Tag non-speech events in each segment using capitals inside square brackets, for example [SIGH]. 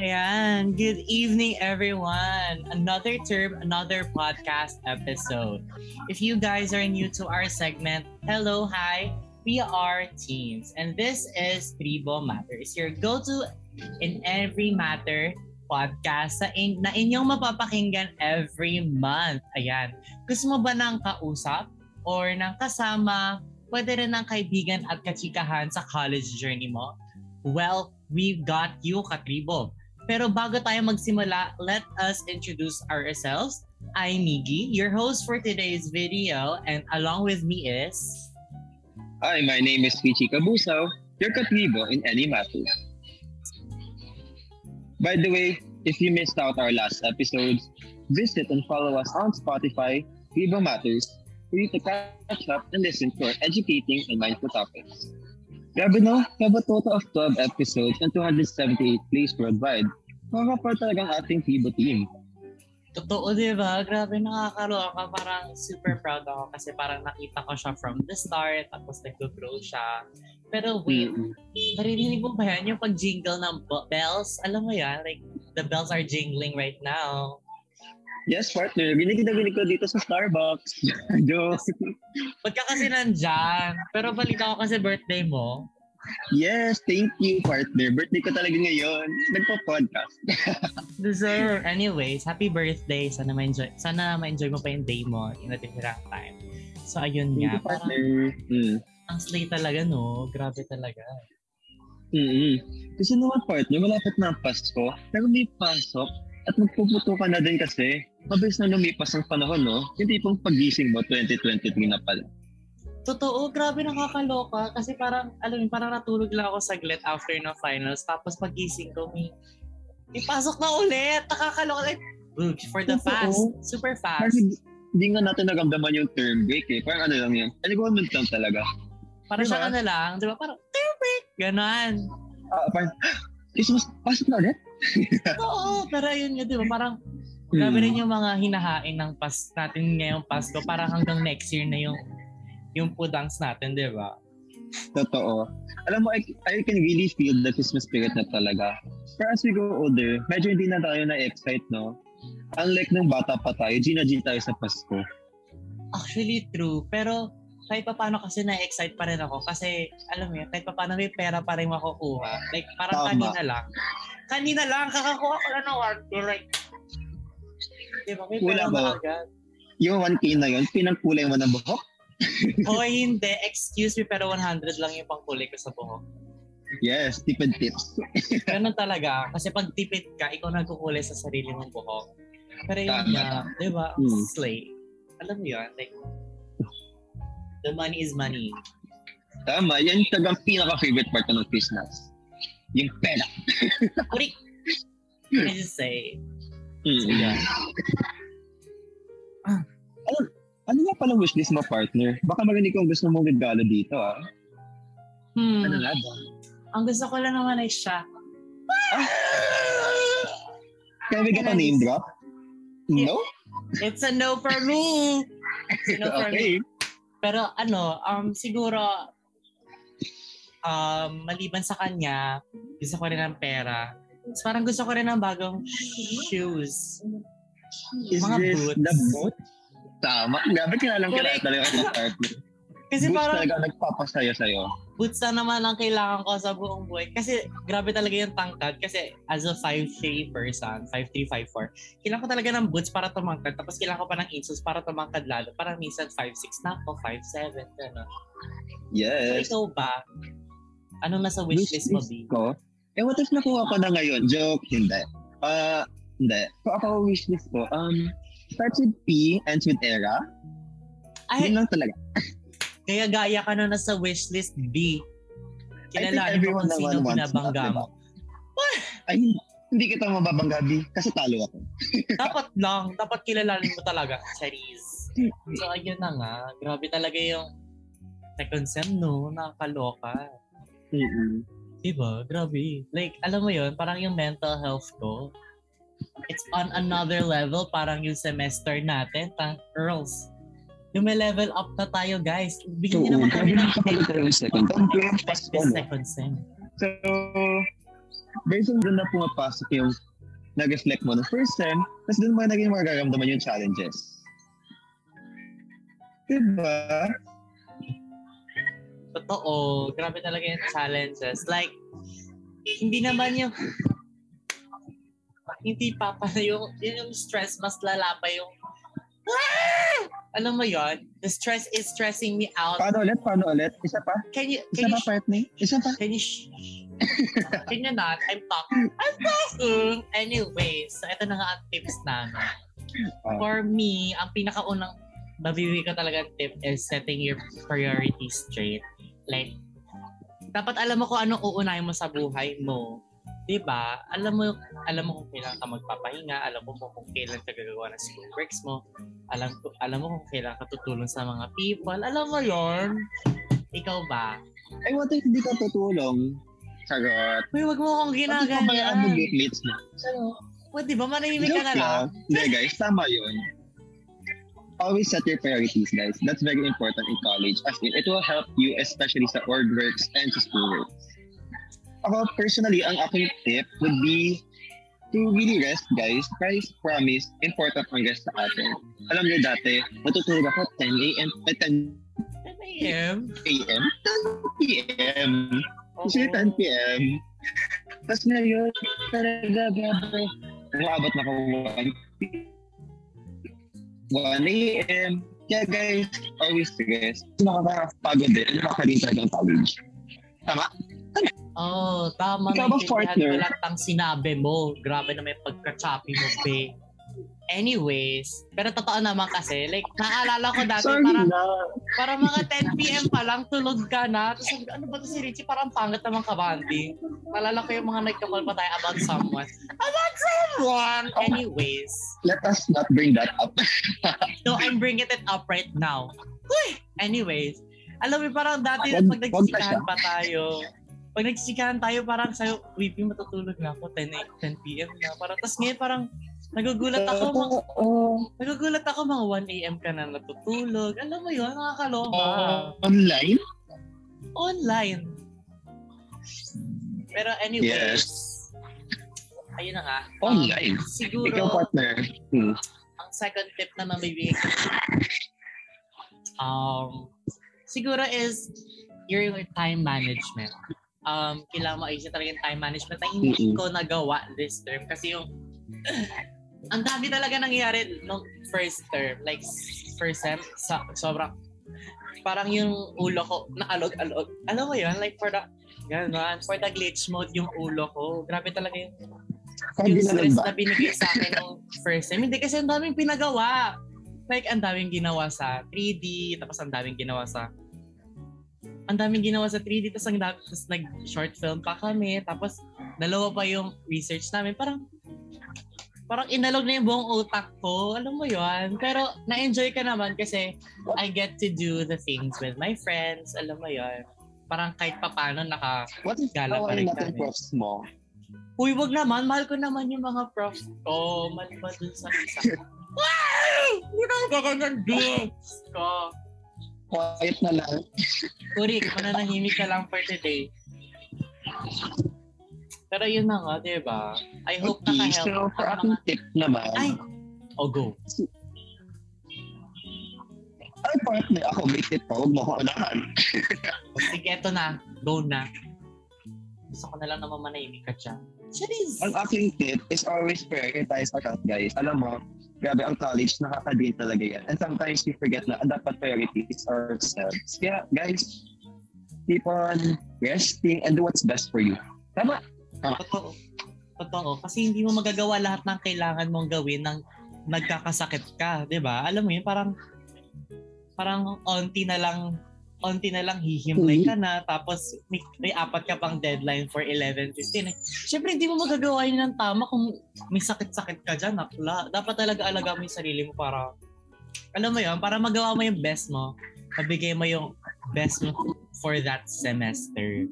Ayan, good evening everyone. Another term, another podcast episode. If you guys are new to our segment, hello, hi. We are teens and this is Tribo Matters, your go-to in every matter podcast sa in, na inyong mapapakinggan every month. Ayan. Gusto mo ba ng kausap or ng kasama, pwede rin ng kaibigan at kachikahan sa college journey mo? Well, we've got you, Katribo. Pero bago tayo magsimula, let us introduce ourselves. I'm Miggy, your host for today's video, and along with me is... Hi, my name is Pichi Kabusaw, your Katribo in any matter. By the way, if you missed out our last episodes, visit and follow us on Spotify, Tribo Matters, for you to catch up and listen to our educating and mindful topics. Grabe no, we have a total of 12 episodes and 278 plays worldwide. Makakapar talagang ating Fibo team. Totoo, di ba? Grabe, nakakaloka. Parang super proud ako kasi parang nakita ko siya from the start, tapos nag-grow siya. Pero wait, mm-hmm. narinig mo ba yan? Yung pag-jingle ng bells, alam mo yan? Like, the bells are jingling right now. Yes, partner. Binig na binig ko dito sa Starbucks. [LAUGHS] Joke. Ba't ka kasi nandyan? Pero balita ko kasi birthday mo. Yes, thank you, partner. Birthday ko talaga ngayon. Nagpo-podcast. [LAUGHS] Deserve. Anyways, happy birthday. Sana ma-enjoy, sana ma-enjoy mo pa yung day mo in natitirang time. So, ayun thank nga. You, partner. Mm. Ang slay talaga, no? Grabe talaga. Mm-hmm. Kasi naman, partner, malapit na ang Pasko. Pero may pasok at magpuputo ka na din kasi. Mabilis na lumipas ang panahon, no? Hindi pong pagising mo, 2023 na pala. Totoo, grabe nakakaloka. Kasi parang, alam mo, parang natulog lang ako saglit after ng finals. Tapos pagising ko, may, may pasok na ulit. Nakakaloka. Like, for the Totoo. fast. Super fast. Parang hindi nga natin nagamdaman yung term break eh. Parang ano lang yan. Enrollment lang talaga. Parang diba? siya ano lang. Di ba? Parang term break. Ganon. Uh, parang, Christmas, pasok na ulit? [LAUGHS] Oo, pero yun nga, di ba? Parang, grabe hmm. rin yung mga hinahain ng pas natin ngayong Pasko. Parang hanggang next year na yung yung pudangs natin, di ba? Totoo. Alam mo, I, I can really feel the Christmas spirit na talaga. But as we go older, medyo hindi na tayo na-excite, no? Unlike nung bata pa tayo, G tayo sa Pasko. Actually, true. Pero kahit pa paano kasi na-excite pa rin ako kasi alam mo yun, kahit pa paano may pera pa rin makukuha. Like parang Tama. kanina lang. Kanina lang, kakakuha ko lang ng 1K. Like, di ba? May pera ba agad. Yung 1K na yun, pinagkulay mo ng buhok? [LAUGHS] o hindi, excuse me, pero 100 lang yung pangkulay ko sa buhok. Yes, tipid tips. [LAUGHS] Ganun talaga. Kasi pag tipid ka, ikaw nagkukulay sa sarili mong buhok. Pero yun nga, di ba? Hmm. Slay. Alam mo yun, like, the money is money. Tama, yan tagang pinaka-favorite part ng Christmas. Yung pera. [LAUGHS] Kurik! I just say. Mm-hmm. So, yeah. Ah, ano, ano nga pala wishlist mo, partner? Baka marinig kong gusto mong regalo dito, ah. Hmm. Ano nga ba? Ang gusto ko lang naman ay siya. Ah! Can we get a name drop? No? It's a no for me. It's a no for okay. me. Pero ano, um, siguro, um, maliban sa kanya, gusto ko rin ng pera. So, parang gusto ko rin ng bagong shoes. Is Mga this boots. the boot? Tama. Grabe kinalang kilala talaga ng partner. Kasi boots parang, talaga nagpapasaya sa'yo. Boots na naman ang kailangan ko sa buong buhay. Kasi grabe talaga yung tangkad. Kasi as a 5'3 person, 5'3, 5'4, kailangan ko talaga ng boots para tumangkad. Tapos kailangan ko pa ng insoles para tumangkad lalo. Parang minsan 5'6 na ako, 5'7. Gano'n. Yes. So ikaw ba? Anong nasa wishlist mo, B? Ko? Eh, what if nakuha ko na ngayon? Joke, hindi. Uh, hindi. So ako wishlist ko, um, starts with P, ends with era. Ay, Yun lang talaga. kaya gaya ka na nasa wishlist B. Kilalanin mo kung sino binabangga mo. Ay, hindi kita mababangga, B. Kasi talo ako. [LAUGHS] dapat lang. Dapat kilalanin mo talaga. Charis. So, ayun na nga. Grabe talaga yung second sem, no? Nakakaloka. Mm-hmm. Diba? Grabe. Like, alam mo yun, parang yung mental health ko, it's on another level. Parang yung semester natin, ta, girls. Yung may level up na tayo, guys. Bigyan niyo naman kami ng [LAUGHS] second second sem. So, based on doon na pumapasok yung nag-reflect mo ng first sem, tapos doon mo naging magaramdaman yung challenges. Diba? Totoo. Grabe talaga yung challenges. Like, hindi naman yung hindi pa pa yung, yun yung stress, mas lala pa yung ah! Alam mo yon The stress is stressing me out. Paano ulit? Paano ulit? Isa pa? Can you, Isa can pa, you, partner? Isa pa? can you, shh? can you not? I'm talking. I'm talking. Anyway, so ito na nga ang tips namin. Ah. For me, ang pinakaunang mabibigay ko talaga tip is setting your priorities straight. Like, dapat alam mo kung anong uunahin mo sa buhay mo. 'Di ba? Alam mo alam mo kung kailan ka magpapahinga, alam mo kung kailan ka gagawa ng school works mo, alam ko alam mo kung kailan ka tutulong sa mga people. Alam mo 'yon? Ikaw ba? Ay, what if hindi ka tutulong? Charot. Uy, wag mo akong ka ba yung ano ginaganyan. gatemates mo? What, di ba? Manahimik ka na lang. Hindi guys, tama yun. Always set your priorities, guys. That's very important in college. As in, it will help you especially sa org works and sa school works. Ako, personally, ang aking tip would be to really rest, guys. Guys, promise, important ang rest sa atin. Alam niyo dati, natutulog ako 10 a.m. eh, 10 10 a.m. a.m. 10 p.m. Kasi Oo. 10 p.m. Tapos ngayon, talaga, grabe. Umabot na ko 1 1 a.m. Kaya guys, always rest. Nakakapagod din. Nakakarin talaga ang college. Tama? Oh, tama. Ikaw ba, naintindihan partner? ko lahat ng sinabi mo. Grabe na may pagka-choppy mo, be. Anyways, pero totoo naman kasi, like, naalala ko dati, Sorry parang, na. parang mga 10 p.m. pa lang, tulog ka na. Tapos, ano ba to si Richie? Parang pangit naman kabanding. Naalala ko yung mga nagkakall pa tayo about someone. About someone! Anyways, Let us not bring that up. [LAUGHS] so I'm bringing it up right now. Uy! Anyways, alam mo, parang dati pag wag na nagsisikahan pa tayo, pag nagsisikahan tayo, parang sa'yo, Wipi, matutulog na ako, 10, a- 10 p.m. na. Parang, tas ngayon parang, nagugulat ako, mga, Oo. nagugulat ako, mga 1 a.m. ka na natutulog. Alam mo yun, nakakaloka. online? Online. Pero anyways, Yes. ayun na nga. um, Online. siguro, Ikaw, partner. Hmm. ang second tip na mabibigay ko, um, siguro is your time management. Um, kailangan maayusin talaga yung time management na hindi Mm-mm. ko nagawa this term kasi yung [LAUGHS] ang dami talaga nangyayari nung first term, like first sem, sa, sobrang parang yung ulo ko naalog-alog. Alam mo yun? Like for the Ganon. For the glitch mode yung ulo ko. Grabe talaga yung yung stress na binigay sa akin nung first time. Hindi kasi ang daming pinagawa. Like, ang daming ginawa sa 3D, tapos ang daming ginawa sa ang daming ginawa sa 3D, tapos ang dami, tapos nag-short film pa kami, tapos dalawa pa yung research namin. Parang, parang inalog na yung buong utak ko. Alam mo yon Pero, na-enjoy ka naman kasi I get to do the things with my friends. Alam mo yon Parang kahit papano naka, What if Gala pa rin kami. profs mo? Uy, wag naman. Mahal ko naman yung mga prof ko. Mahal ba dun sa isa? [LAUGHS] Wow! Hindi na ako ganyan, Diyos ko. Quiet na lang. Kurik, mananahimik ka lang for today. Pero yun na nga, di ba? I hope Okay, naka-help. so for aking mga- tip naman, Ay! Oh, go. ay partner, ako may tip pa, huwag mo ko unahan. [LAUGHS] Sige, eto na. Go na. Gusto ko na lang naman manahimik ka dyan. Charis! Ang aking tip is always prioritize account, guys. Alam mo, grabe ang college, nakaka-drain talaga yan. And sometimes we forget na dapat priorities ourselves. Kaya, guys, keep on resting and do what's best for you. Tama? Totoo. Totoo. Kasi hindi mo magagawa lahat ng kailangan mong gawin ng nagkakasakit ka, 'di ba? Alam mo yun, parang parang onti na lang onti na lang hihimlay ka na tapos may, may apat ka pang deadline for 11.15. Eh. Siyempre, hindi mo magagawa yun ng tama kung may sakit-sakit ka dyan. Nakla. Dapat talaga alaga mo yung sarili mo para, alam mo yun, para magawa mo yung best mo, mabigay mo yung best mo for that semester.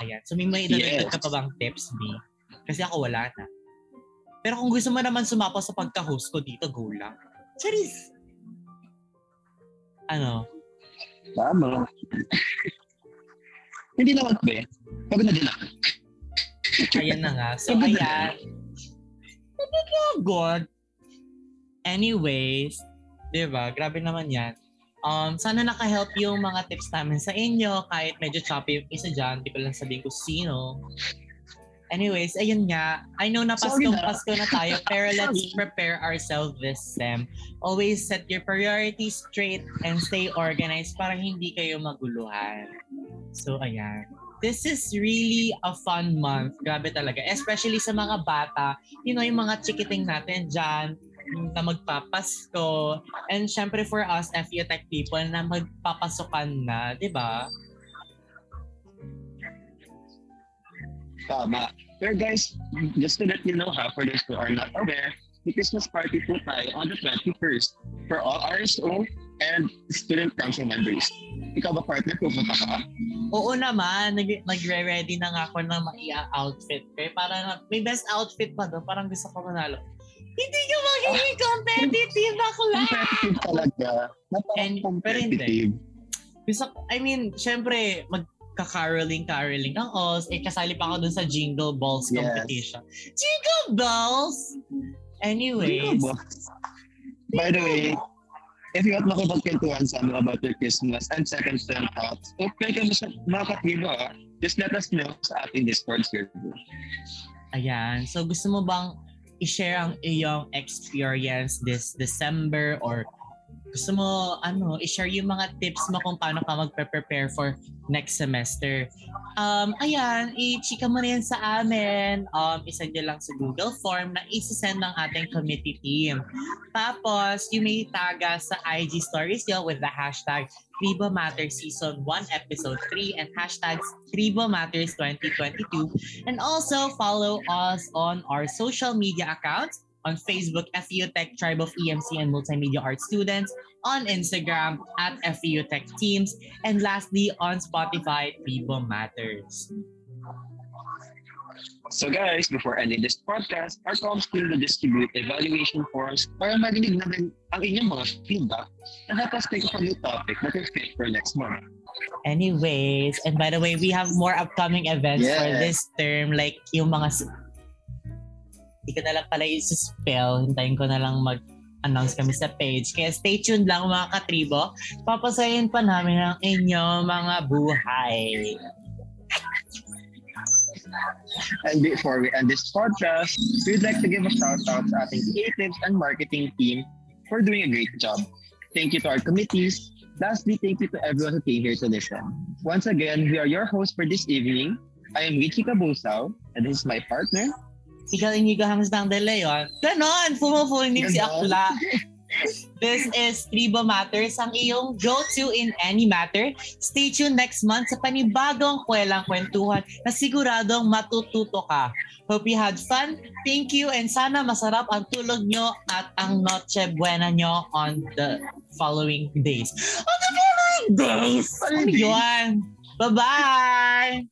Ayan. So, may may idadagdag Yes. ka pa bang tips, B? Kasi ako wala na. Pero kung gusto mo naman sumapaw sa pagka-host ko dito, go lang. Charis! Ano? Tama. Hindi naman, be. Pagod na din ako. Ayan na nga. So, ayan. Good. Anyways, di ba? Grabe naman yan. Um, sana naka-help yung mga tips namin sa inyo. Kahit medyo choppy yung isa dyan, di ko lang sabihin ko sino. Anyways, ayun nga. I know na Pasko, na. Pasko na tayo, pero [LAUGHS] let's prepare ourselves this sem. Always set your priorities straight and stay organized para hindi kayo maguluhan. So, ayan. This is really a fun month. Grabe talaga. Especially sa mga bata. You know, yung mga chikiting natin dyan na magpapasko. And syempre for us, FU Tech people na magpapasukan na. di ba? Tama. Pero guys, just to let you know ha, for those who are not aware, the Christmas party po tayo on the 21st for all RSO and student council members. Ikaw ba partner po ba ka? Oo naman, nag nagre-ready na nga ako ng mai-outfit ko. Eh, Para na, may best outfit pa doon. Parang gusto ko manalo. Hindi ka magiging competitive bakla! Competitive talaga. And- pero Napaka-competitive. Gusto, I mean, syempre, magka-caroling, caroling ang OS. Eh, kasali pa ako dun sa Jingle Balls Yes. competition. Jingle Bells! Anyways, Jingle balls. By the way, if you want makipagkwentuhan sa amin about your Christmas and second sem thoughts, o pwede ka sa mga katibo ha, just let us know sa ating Discord server. ayan. So, gusto mo bang i-share ang iyong experience this December or gusto mo, ano, i-share yung mga tips mo kung paano ka magpe-prepare for next semester. Um, ayan, i-chika mo na yan sa amin. Um, isend nyo lang sa Google form na isa-send ng ating committee team. Tapos, you may taga sa IG stories nyo with the hashtag Tribo Matters Season 1 Episode 3 and hashtags Tribo Matters 2022. And also, follow us on our social media accounts on Facebook, FEU Tech Tribe of EMC and Multimedia Art Students, on Instagram at FEU Tech Teams, and lastly on Spotify, People Matters. So guys, before ending this podcast, our comms team will distribute evaluation forms para marinig namin ang inyong mga feedback and help us of a new topic that will fit for next month. Anyways, and by the way, we have more upcoming events for this term, like yung mga... Hindi ko na lang pala i-spell. Hintayin ko na lang mag-announce kami sa page. Kaya stay tuned lang mga katribo. Papasayin pa namin ang inyong mga buhay. And before we end this podcast, we'd like to give a shout out sa ating creatives and marketing team for doing a great job. Thank you to our committees. Lastly, thank you to everyone who came here to listen. Once again, we are your hosts for this evening. I am Richie Cabusao, and this is my partner. Ikaw Inigo Hamstang de Leon. Ganon! Fumufull name si. Akla. This is Tribo Matters, ang iyong go-to in any matter. Stay tuned next month sa panibagong kwelang kwentuhan na siguradong matututo ka. Hope you had fun. Thank you and sana masarap ang tulog nyo at ang Noche Buena nyo on the following days. On the following days! Ano yun? Bye-bye!